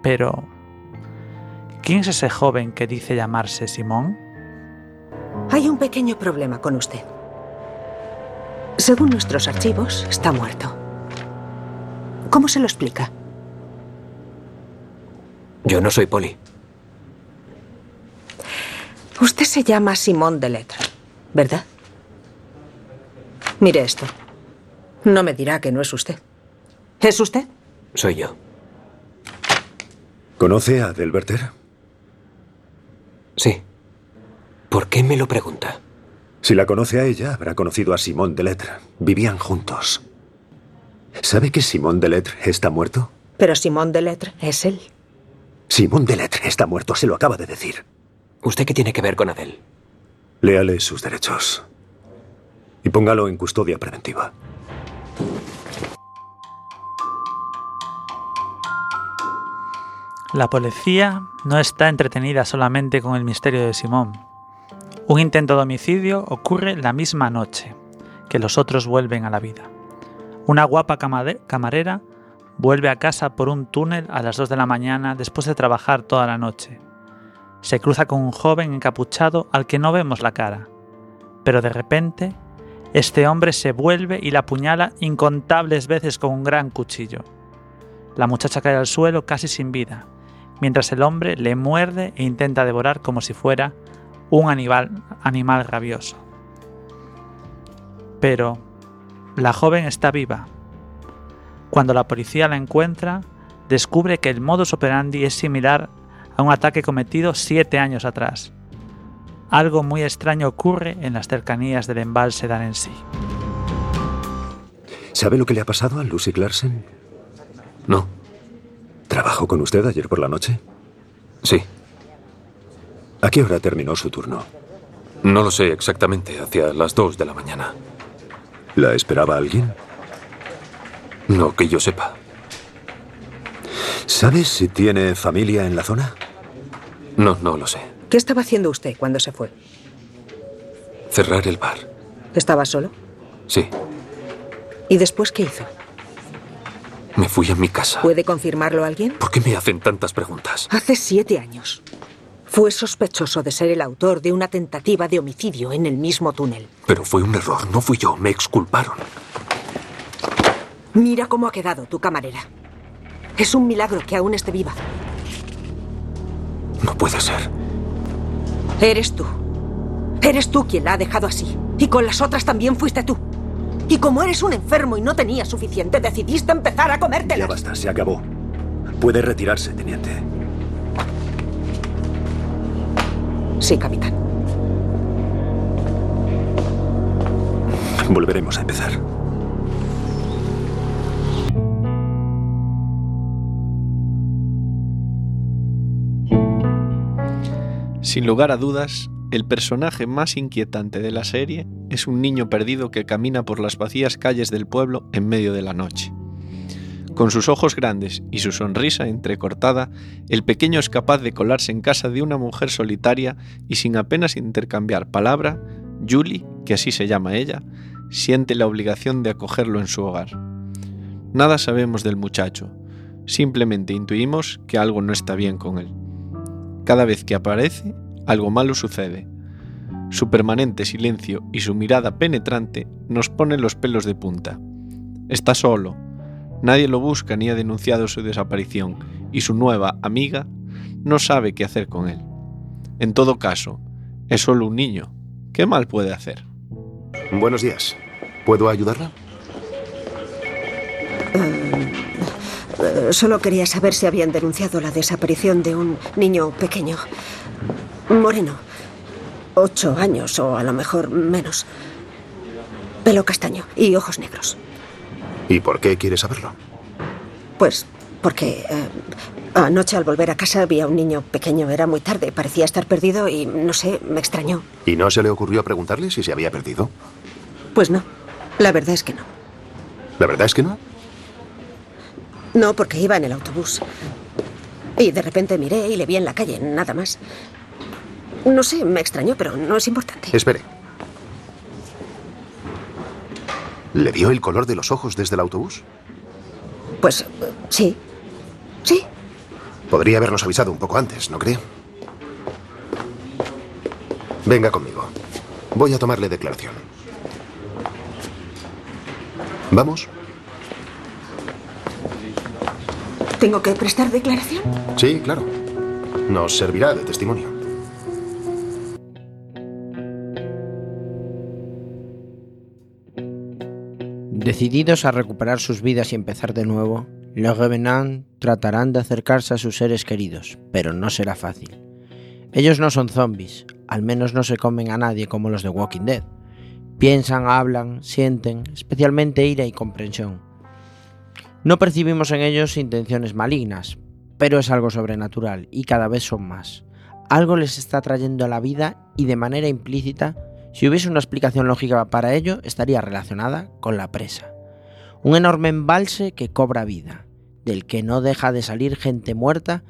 Pero, ¿quién es ese joven que dice llamarse Simón? Hay un pequeño problema con usted. Según nuestros archivos, está muerto. ¿Cómo se lo explica? Yo no soy poli. Usted se llama Simón Delettre, ¿verdad? Mire esto. No me dirá que no es usted. ¿Es usted? Soy yo. ¿Conoce a Delberter? Sí. ¿Por qué me lo pregunta? Si la conoce a ella, habrá conocido a Simón Delettre. Vivían juntos. ¿Sabe que Simón Delettre está muerto? Pero Simón Delettre es él. Simón Delettre está muerto, se lo acaba de decir. ¿Usted qué tiene que ver con Adele? Léale sus derechos. Y póngalo en custodia preventiva. La policía no está entretenida solamente con el misterio de Simón. Un intento de homicidio ocurre la misma noche que los otros vuelven a la vida. Una guapa camarera vuelve a casa por un túnel a las 2 de la mañana después de trabajar toda la noche. Se cruza con un joven encapuchado al que no vemos la cara. Pero de repente, este hombre se vuelve y la apuñala incontables veces con un gran cuchillo. La muchacha cae al suelo casi sin vida, mientras el hombre le muerde e intenta devorar como si fuera un animal, animal rabioso. Pero la joven está viva. Cuando la policía la encuentra, descubre que el modus operandi es similar a un ataque cometido siete años atrás. Algo muy extraño ocurre en las cercanías del embalse Annecy. ¿Sabe lo que le ha pasado a Lucy Clarkson? No. ¿Trabajó con usted ayer por la noche? Sí. ¿A qué hora terminó su turno? No lo sé exactamente, hacia las 2 de la mañana. ¿La esperaba alguien? No que yo sepa. ¿Sabes si tiene familia en la zona? No, no lo sé. ¿Qué estaba haciendo usted cuando se fue? Cerrar el bar. ¿Estaba solo? Sí. ¿Y después qué hizo? Me fui a mi casa. ¿Puede confirmarlo alguien? ¿Por qué me hacen tantas preguntas? Hace siete años. Fue sospechoso de ser el autor de una tentativa de homicidio en el mismo túnel. Pero fue un error, no fui yo, me exculparon. Mira cómo ha quedado tu camarera. Es un milagro que aún esté viva. No puede ser. Eres tú. Eres tú quien la ha dejado así. Y con las otras también fuiste tú. Y como eres un enfermo y no tenías suficiente, decidiste empezar a comértelas. Ya basta, se acabó. Puede retirarse, teniente. Sí, capitán. Volveremos a empezar. Sin lugar a dudas, el personaje más inquietante de la serie es un niño perdido que camina por las vacías calles del pueblo en medio de la noche. Con sus ojos grandes y su sonrisa entrecortada, el pequeño es capaz de colarse en casa de una mujer solitaria y sin apenas intercambiar palabra, Julie, que así se llama ella, siente la obligación de acogerlo en su hogar. Nada sabemos del muchacho, simplemente intuimos que algo no está bien con él. Cada vez que aparece, algo malo sucede. Su permanente silencio y su mirada penetrante nos ponen los pelos de punta. Está solo, nadie lo busca ni ha denunciado su desaparición, y su nueva amiga no sabe qué hacer con él. En todo caso, es solo un niño. ¿Qué mal puede hacer? Buenos días. ¿Puedo ayudarla? Eh, solo quería saber si habían denunciado la desaparición de un niño pequeño. Moreno. Ocho años o a lo mejor menos. Pelo castaño y ojos negros. ¿Y por qué quiere saberlo? Pues porque eh, anoche al volver a casa vi a un niño pequeño. Era muy tarde, parecía estar perdido y no sé, me extrañó. ¿Y no se le ocurrió preguntarle si se había perdido? Pues no, la verdad es que no. ¿La verdad es que no? No, porque iba en el autobús. Y de repente miré y le vi en la calle, nada más. No sé, me extrañó, pero no es importante. Espere. ¿Le vio el color de los ojos desde el autobús? Pues eh, sí. Sí. Podría habernos avisado un poco antes, ¿no cree? Venga conmigo. Voy a tomarle declaración. ¿Vamos? ¿Tengo que prestar declaración? Sí, claro. Nos servirá de testimonio. Decididos a recuperar sus vidas y empezar de nuevo, los Revenant tratarán de acercarse a sus seres queridos, pero no será fácil. Ellos no son zombies, al menos no se comen a nadie como los de Walking Dead. Piensan, hablan, sienten, especialmente ira y comprensión. No percibimos en ellos intenciones malignas, pero es algo sobrenatural y cada vez son más. Algo les está trayendo a la vida y de manera implícita, si hubiese una explicación lógica para ello, estaría relacionada con la presa. Un enorme embalse que cobra vida, del que no deja de salir gente muerta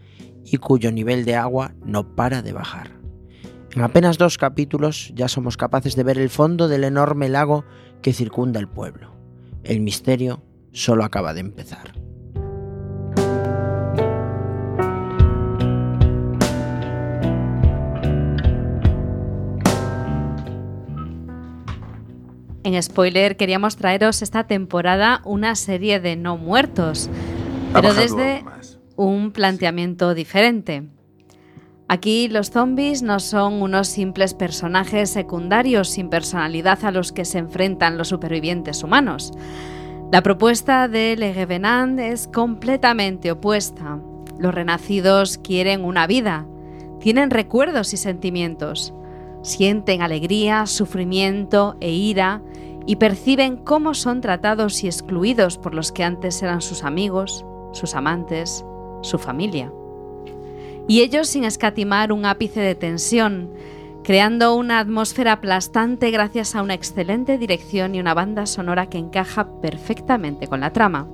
y cuyo nivel de agua no para de bajar. En apenas dos capítulos ya somos capaces de ver el fondo del enorme lago que circunda el pueblo. El misterio solo acaba de empezar. En spoiler queríamos traeros esta temporada una serie de no muertos, pero desde un planteamiento diferente. Aquí los zombies no son unos simples personajes secundarios sin personalidad a los que se enfrentan los supervivientes humanos. La propuesta de Le Revenant es completamente opuesta. Los renacidos quieren una vida, tienen recuerdos y sentimientos, sienten alegría, sufrimiento e ira y perciben cómo son tratados y excluidos por los que antes eran sus amigos, sus amantes, su familia. Y ellos sin escatimar un ápice de tensión, creando una atmósfera aplastante gracias a una excelente dirección y una banda sonora que encaja perfectamente con la trama.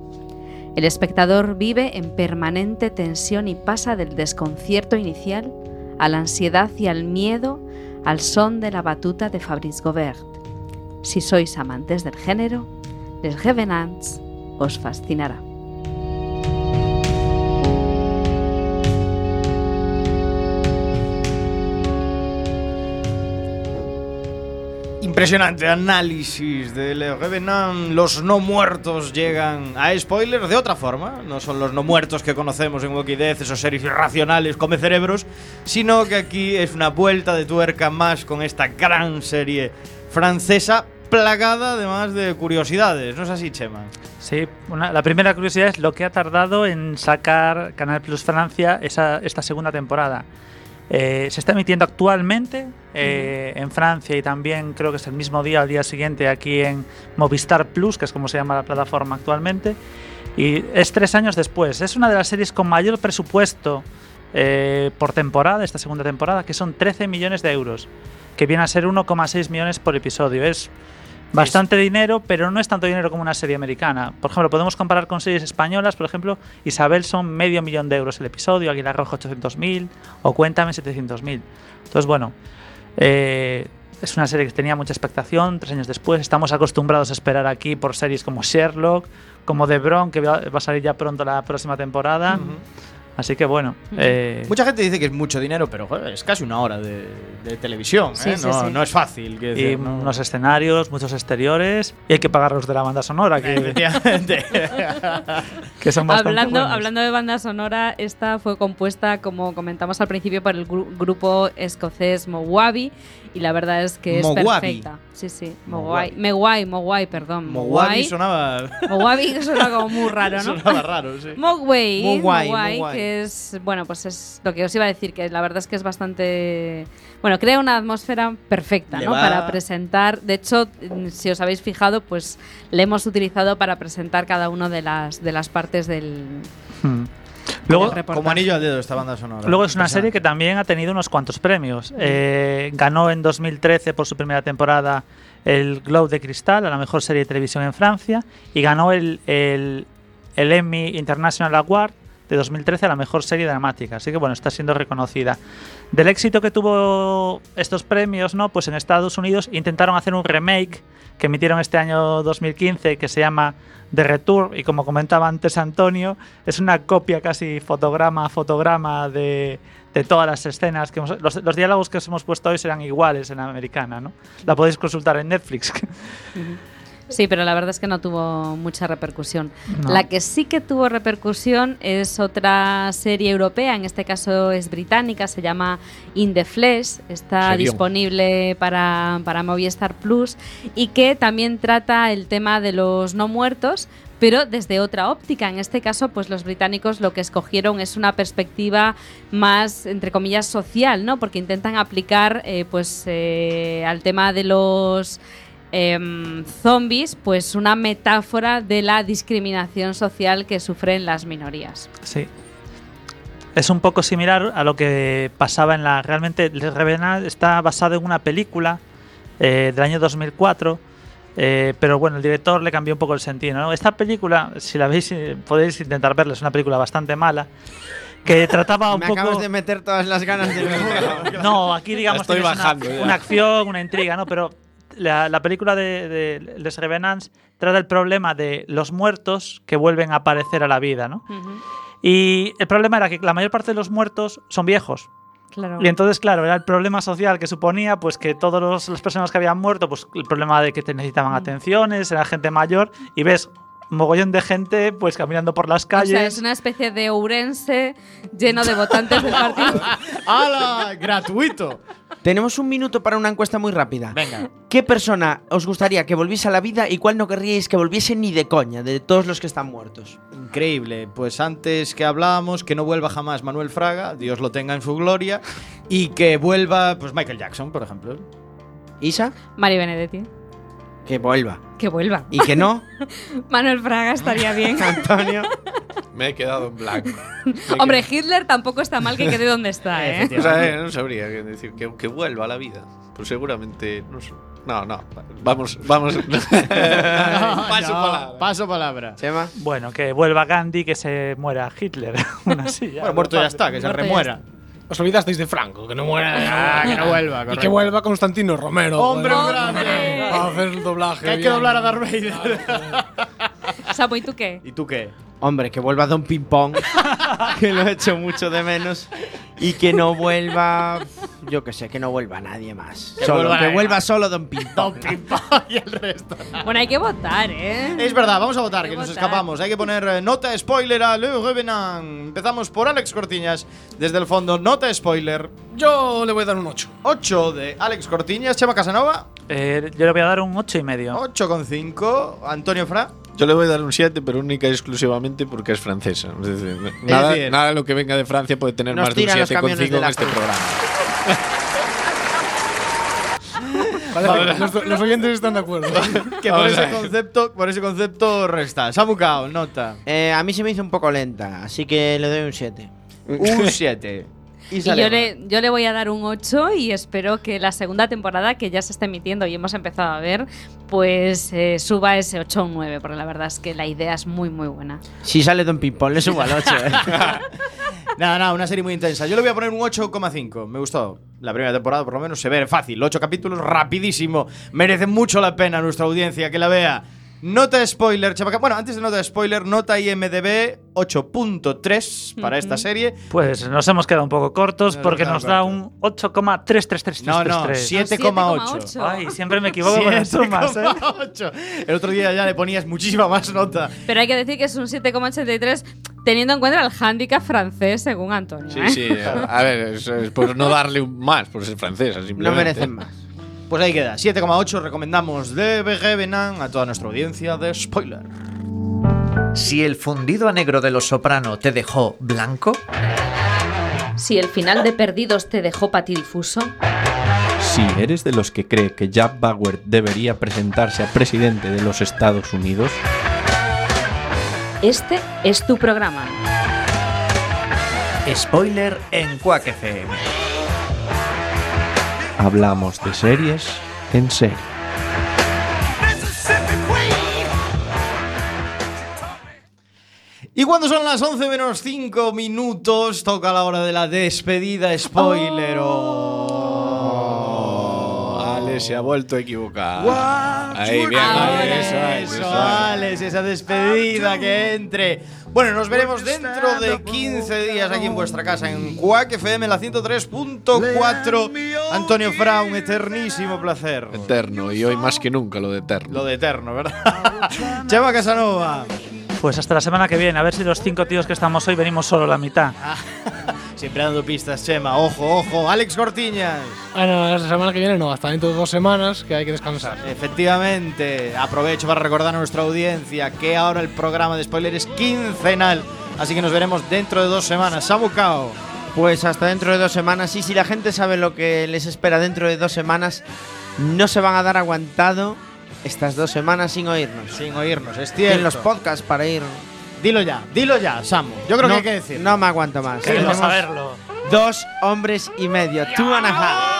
El espectador vive en permanente tensión y pasa del desconcierto inicial a la ansiedad y al miedo al son de la batuta de Fabrice Gobert. Si sois amantes del género, Les Revenants os fascinará. Impresionante análisis de Le Revenant. Los no muertos llegan a spoiler de otra forma. No son los no muertos que conocemos en Walking Dead, esos seres irracionales come cerebros, sino que aquí es una vuelta de tuerca más con esta gran serie francesa plagada además de curiosidades. ¿No es así, Chema? Sí, una- la primera curiosidad es lo que ha tardado en sacar Canal Plus Francia esa, esta segunda temporada. Eh, se está emitiendo actualmente eh, en Francia y también creo que es el mismo día, al día siguiente, aquí en Movistar Plus, que es como se llama la plataforma actualmente. Y es tres años después. Es una de las series con mayor presupuesto eh, por temporada, esta segunda temporada, que son 13 millones de euros, que viene a ser 1,6 millones por episodio. Es bastante dinero, pero no es tanto dinero como una serie americana. Por ejemplo, podemos comparar con series españolas, por ejemplo, Isabel son medio millón de euros el episodio, Aguilar Rojo 800.000 o Cuéntame 700.000. Entonces, bueno, eh, es una serie que tenía mucha expectación, tres años después. Estamos acostumbrados a esperar aquí por series como Sherlock, como The Bron, que va va a salir ya pronto la próxima temporada. Así que bueno. eh, Mucha gente dice que es mucho dinero, pero joder, es casi una hora de, de televisión. Sí, ¿eh? sí, no, sí. no es fácil. y decir, ¿no? unos escenarios, muchos exteriores. Y hay que pagar los de la banda sonora, que, son bastante Hablando, buenos. hablando de banda sonora, esta fue compuesta, como comentamos al principio, por el gru- grupo escocés Mowabi. Y la verdad es que es Mowabi. perfecta. Sí, sí. Mogwai. Megwai, Mogwai, perdón. Mowabi sonaba. Que suena como muy raro, ¿no? Sonaba raro, sí. Mogwai, Mogwai, Mogwai, Mogwai. que es, bueno, pues es lo que os iba a decir, que la verdad es que es bastante, bueno, crea una atmósfera perfecta, Le ¿no? va- Para presentar, de hecho, mm, si os habéis fijado, pues le hemos utilizado para presentar cada una de las, de las partes del, Hmm. Luego. Como anillo al dedo esta banda sonora. Luego es una serie que también ha tenido unos cuantos premios. Eh, ganó en 2013 por su primera temporada el Globe de Cristal a la mejor serie de televisión en Francia y ganó el, el, el Emmy International Award de 2013 a la mejor serie dramática. Así que bueno, está siendo reconocida. Del éxito que tuvo estos premios, ¿no? Pues en Estados Unidos intentaron hacer un remake que emitieron este año 2015 que se llama The Retour y como comentaba antes Antonio, es una copia casi fotograma a fotograma de, de todas las escenas. que los, diálogos que os hemos puesto hoy serán iguales en la americana, ¿no? La podéis consultar en Netflix. Sí, pero la verdad es que no tuvo mucha repercusión. No. La que sí que tuvo repercusión es otra serie europea, en este caso es británica, se llama In the Flesh, está disponible para, para Movistar Plus y que también trata el tema de los no muertos, pero desde otra óptica. En este caso, pues los británicos lo que escogieron es una perspectiva más, entre comillas, social, ¿no? Porque intentan aplicar, eh, pues, eh, al tema de los em, zombies, pues una metáfora de la discriminación social que sufren las minorías. Sí. Es un poco similar a lo que pasaba en la. Realmente, Les Revenant está basado en una película eh, del año 2004. eh, pero bueno, el director le cambió un poco el sentido. ¿no? Esta película, si la veis, eh, podéis intentar verla, es una película bastante mala. Que trataba un Me poco. acabas de meter todas las ganas mundo. No, aquí digamos estoy una, acción, una intriga, ¿no? Pero la, la película de, de Les Revenants trata el problema de los muertos que vuelven a aparecer a la vida, ¿no? Y el problema era que la mayor parte de los muertos son viejos. Claro. Y entonces, claro, era el problema social que suponía pues que todas las personas que habían muerto, pues el problema de que te necesitaban atenciones, era gente mayor, y ves mogollón de gente pues caminando por las O calles. sea, es una especie de Ourense lleno de votantes del partido. ¡Hala! ¡Gratuito! Tenemos un minuto para una encuesta muy rápida. Venga. ¿Qué persona os gustaría que volviese a la vida y cuál no querríais que volviese ni de coña, de todos los que están muertos? Increíble. Pues antes que hablábamos, que no vuelva jamás Manuel Fraga, Dios lo tenga en su gloria, y que vuelva pues Michael Jackson, por ejemplo. ¿Isa? Mari Benedetti. Que vuelva. Que vuelva. ¿Y que no? Manuel Fraga estaría bien. Antonio. Me he quedado en blanco. Hombre, Hitler tampoco está mal que quede donde está, ¿eh? O sea, eh, no sabría qué decir. Que, que vuelva a la vida. Pues seguramente. No, sé. no, no. Vamos, vamos. Paso No, palabra. Paso palabra. Chema. Bueno, que vuelva Gandhi, que se muera Hitler. Una. Bueno, muerto ya está, que se remuera. Os olvidasteis de Franco, que no muera. Ah, que no vuelva, Y que vuelva Constantino Romero. ¡Hombre, joder. grande! A hacer el doblaje. Que hay que doblar a Darth Vader. Sapo, ¿y tú qué? ¿Y tú qué? Hombre, que vuelva Don Ping Pong, que lo he hecho mucho de menos. Y que no vuelva. Yo que sé, que no vuelva nadie más. Que Solo, vuelva que vuelva solo Don Ping Pong. Don y el resto. Bueno, hay que votar, ¿eh? Es verdad, vamos a votar, Hay que que nos escapamos. Hay que poner eh, nota spoiler a Le Revenant. Empezamos por Alex Cortiñas. Desde el fondo, nota spoiler. Yo le voy a dar un 8. 8 de Alex Cortiñas. Chema Casanova, Eh, yo le voy a dar un 8 y medio. 8,5. Antonio Fra. Yo le voy a dar un 7, pero única y exclusivamente porque es francesa. Es decir, nada, decir- nada de lo que venga de Francia puede tener Nos más de un tiran los 7 camiones contigo de en la este cruz. programa. los, los oyentes están de acuerdo. Que por ese, concepto, por ese concepto resta. Samu Kao, nota. Eh, a mí se me hizo un poco lenta, así que le doy un 7. Un 7. Y yo le, yo le voy a dar un 8 y espero que la segunda temporada, que ya se está emitiendo y hemos empezado a ver, pues eh, suba ese 8 o un 9, porque la verdad es que la idea es muy, muy buena. Si sale Don Ping Pong, le subo al 8. ¿eh? Nada, nada, una serie muy intensa. Yo le voy a poner un 8,5. Me gustó. La primera temporada, por lo menos, se ve fácil. 8 capítulos, rapidísimo. Merece mucho la pena nuestra audiencia que la vea. Nota spoiler, chavaca. Bueno, antes de nota spoiler, nota IMDB 8.3 para esta serie. Pues nos hemos quedado un poco cortos Nos porque nos quedado da un 8,33333. No, no, 7,8. Ay, siempre me equivoco con las sumas, ¿eh? 7,8. El otro día ya le ponías muchísima más nota. Pero hay que decir que es un 7,83 teniendo en cuenta el hándicap francés, según Antonio. Sí, ¿eh? sí. A ver, es, es por no darle un más, por ser francesa, simplemente. No merecen más. Pues ahí queda, 7,8 recomendamos de Begevenan a toda nuestra audiencia de spoiler. Si el fundido a negro de los soprano te dejó blanco, Si el final de Perdidos te dejó patidifuso, Si eres de los que cree que Jack Bauer debería presentarse a presidente de los Estados Unidos, este es tu programa. spoiler en Quack FM. Hablamos de series en serie. Y cuando son las 11 menos 5 minutos, toca la hora de la despedida spoiler. Oh. Se ha vuelto a equivocar. Guau, Ahí, bien, Ahora Ale, eso es, eso, eso es. Alex, esa despedida que entre. Bueno, nos veremos dentro de 15 días aquí en vuestra casa en Quack FM, la 103.4. Antonio Fra, un eternísimo placer. Eterno, y hoy más que nunca lo de eterno. Lo de eterno, ¿verdad? Chema Casanova. Pues hasta la semana que viene, a ver si los cinco tíos que estamos hoy venimos solo la mitad. Siempre dando pistas, Chema. Ojo, ojo. Alex Cortiñas. Ah, no, la semana que viene no, hasta dentro de dos semanas que hay que descansar. Efectivamente, aprovecho para recordar a nuestra audiencia que ahora el programa de spoiler es quincenal, así que nos veremos dentro de dos semanas. Samu Kao. Pues hasta dentro de dos semanas. Y si la gente sabe lo que les espera dentro de dos semanas, no se van a dar aguantado estas dos semanas sin oírnos. Sin oírnos, es En cierto. los podcasts para ir. Dilo ya, dilo ya, Samu. Yo creo no, que hay que decir. No me aguanto más. Queremos saberlo. Dos hombres y medio. Two and a half.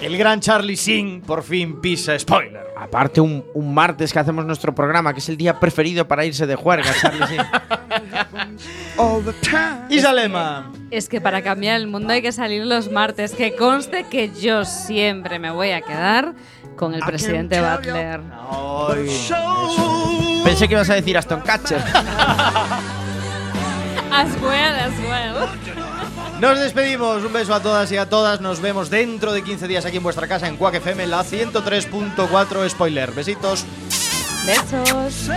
El gran Charlie Singh por fin pisa spoiler. Aparte, un, un martes que hacemos nuestro programa, que es el día preferido para irse de juerga, Charlie. sí. Isalema. Es que para cambiar el mundo hay que salir los martes. Que conste que yo siempre me voy a quedar con el presidente Butler. Pensé que ibas a decir Aston Catcher. As well, as well. Nos despedimos. Un beso a todas y a todas. Nos vemos dentro de 15 días aquí en vuestra casa en Quack FM, la 103.4 spoiler. Besitos. Besos.